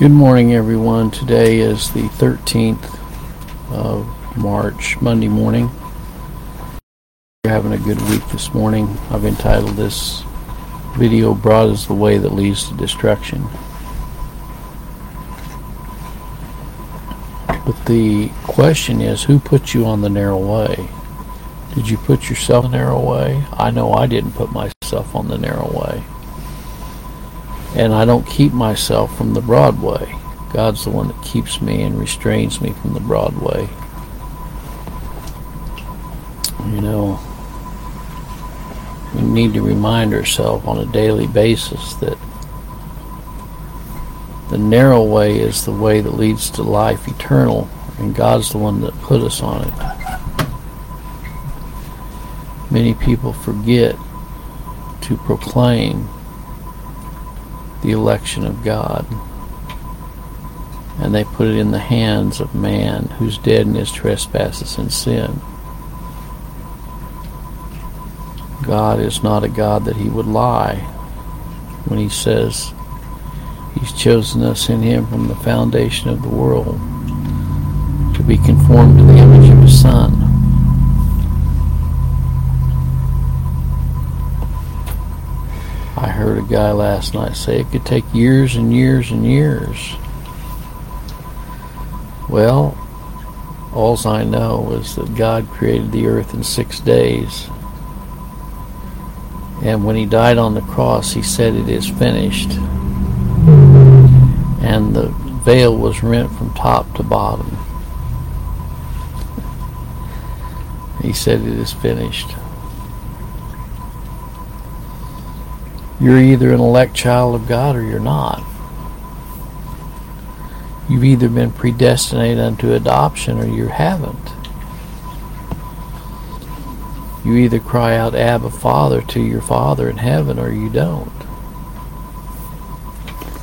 Good morning, everyone. Today is the 13th of March, Monday morning. We're having a good week this morning. I've entitled this video, Broad is the Way That Leads to Destruction. But the question is, who put you on the narrow way? Did you put yourself on the narrow way? I know I didn't put myself on the narrow way and I don't keep myself from the broad way. God's the one that keeps me and restrains me from the broad way. You know, we need to remind ourselves on a daily basis that the narrow way is the way that leads to life eternal, and God's the one that put us on it. Many people forget to proclaim the election of God. And they put it in the hands of man who's dead in his trespasses and sin. God is not a God that he would lie when he says he's chosen us in him from the foundation of the world to be conformed to the image of his Son. Heard a guy last night say it could take years and years and years. Well, all I know is that God created the earth in six days. And when he died on the cross, he said, It is finished. And the veil was rent from top to bottom. He said, It is finished. You're either an elect child of God or you're not. You've either been predestinated unto adoption or you haven't. You either cry out, Abba, Father, to your Father in heaven, or you don't.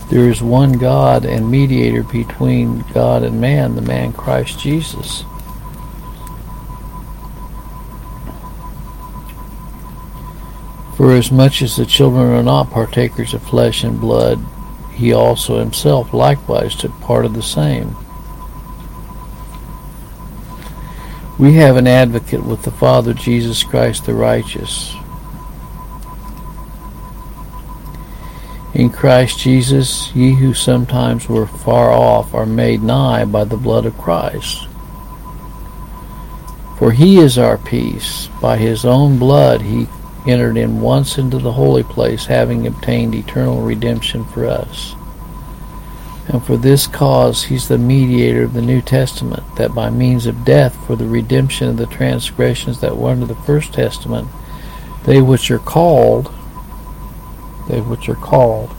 There is one God and mediator between God and man, the man Christ Jesus. For as much as the children are not partakers of flesh and blood, he also himself likewise took part of the same. We have an advocate with the Father, Jesus Christ the righteous. In Christ Jesus, ye who sometimes were far off are made nigh by the blood of Christ. For he is our peace. By his own blood he entered in once into the holy place, having obtained eternal redemption for us. And for this cause he's the mediator of the New Testament, that by means of death for the redemption of the transgressions that were under the first testament, they which are called, they which are called,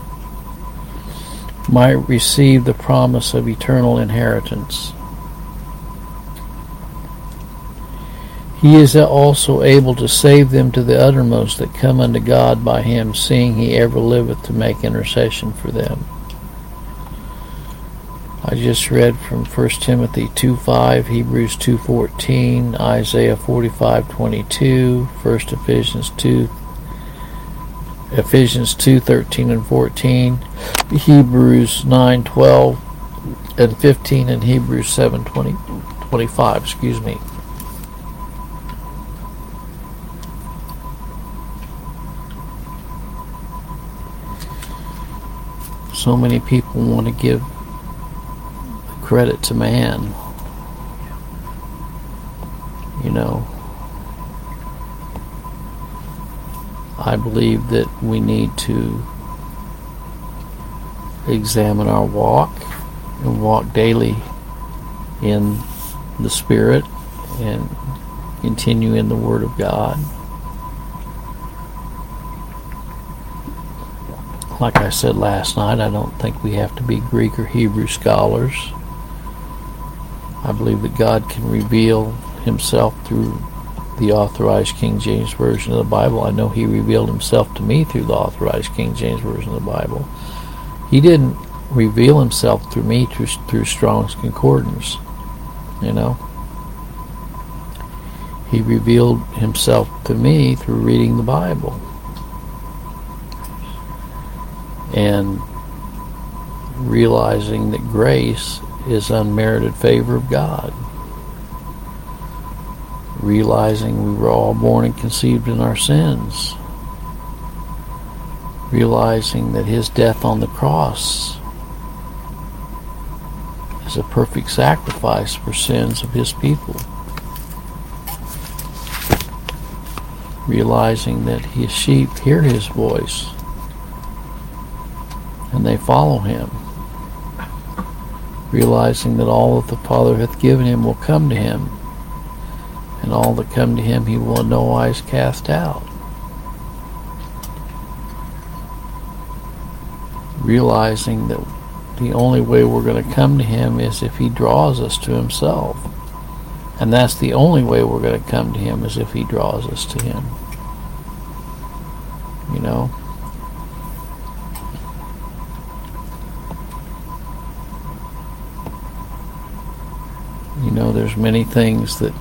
might receive the promise of eternal inheritance. He is also able to save them to the uttermost that come unto God by him, seeing he ever liveth to make intercession for them. I just read from 1 Timothy 2.5, Hebrews 2.14, Isaiah 45.22, 1 Ephesians 2, Ephesians 2.13 and 14, Hebrews 9.12 and 15, and Hebrews 7.20, 25, excuse me. So many people want to give credit to man. You know, I believe that we need to examine our walk and walk daily in the Spirit and continue in the Word of God. Like I said last night, I don't think we have to be Greek or Hebrew scholars. I believe that God can reveal himself through the authorized King James Version of the Bible. I know he revealed himself to me through the authorized King James Version of the Bible. He didn't reveal himself through me through, through Strong's Concordance, you know. He revealed himself to me through reading the Bible. And realizing that grace is unmerited favor of God. Realizing we were all born and conceived in our sins. Realizing that his death on the cross is a perfect sacrifice for sins of his people. Realizing that his sheep hear his voice and they follow him. Realizing that all that the Father hath given him will come to him, and all that come to him he will in no wise cast out. Realizing that the only way we're going to come to him is if he draws us to himself. And that's the only way we're going to come to him is if he draws us to him. You know? Know, there's many things that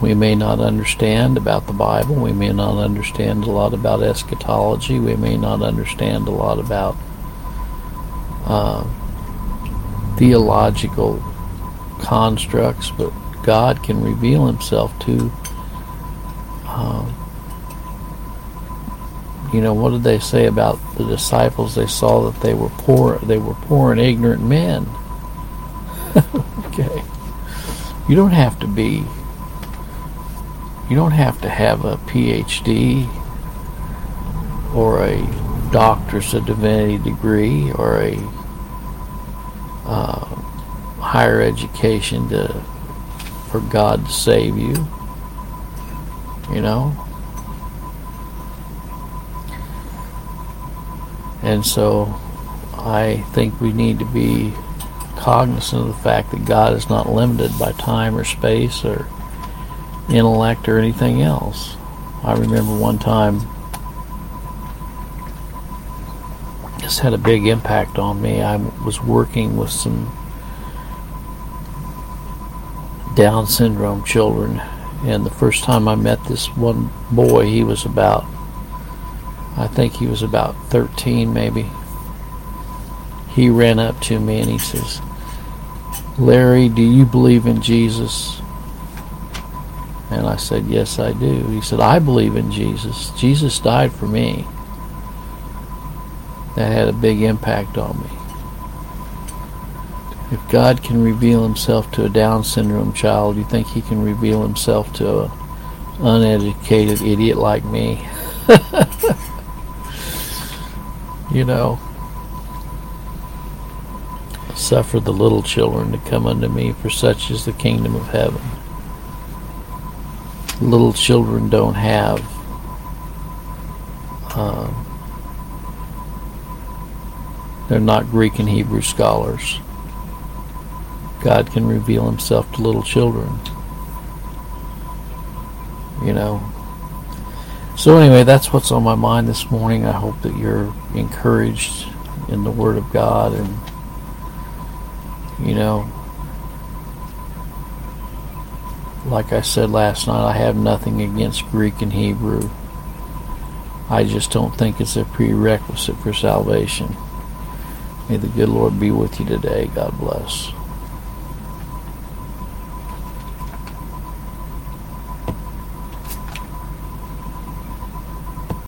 we may not understand about the Bible. We may not understand a lot about eschatology. We may not understand a lot about uh, theological constructs, but God can reveal Himself to. Uh, you know, what did they say about the disciples? They saw that they were poor. They were poor and ignorant men. okay, you don't have to be. You don't have to have a PhD or a doctor's of divinity degree or a uh, higher education to for God to save you. You know? And so I think we need to be cognizant of the fact that God is not limited by time or space or intellect or anything else. I remember one time this had a big impact on me. I was working with some Down syndrome children, and the first time I met this one boy, he was about, I think he was about 13 maybe. He ran up to me and he says, Larry, do you believe in Jesus? And I said, Yes, I do. He said, I believe in Jesus. Jesus died for me that had a big impact on me. If God can reveal himself to a Down syndrome child, you think he can reveal himself to an uneducated idiot like me? you know, suffer the little children to come unto me, for such is the kingdom of heaven. Little children don't have uh, they're not Greek and Hebrew scholars. God can reveal himself to little children. You know. So anyway, that's what's on my mind this morning. I hope that you're encouraged in the Word of God and you know like I said last night, I have nothing against Greek and Hebrew. I just don't think it's a prerequisite for salvation. May the good Lord be with you today. God bless.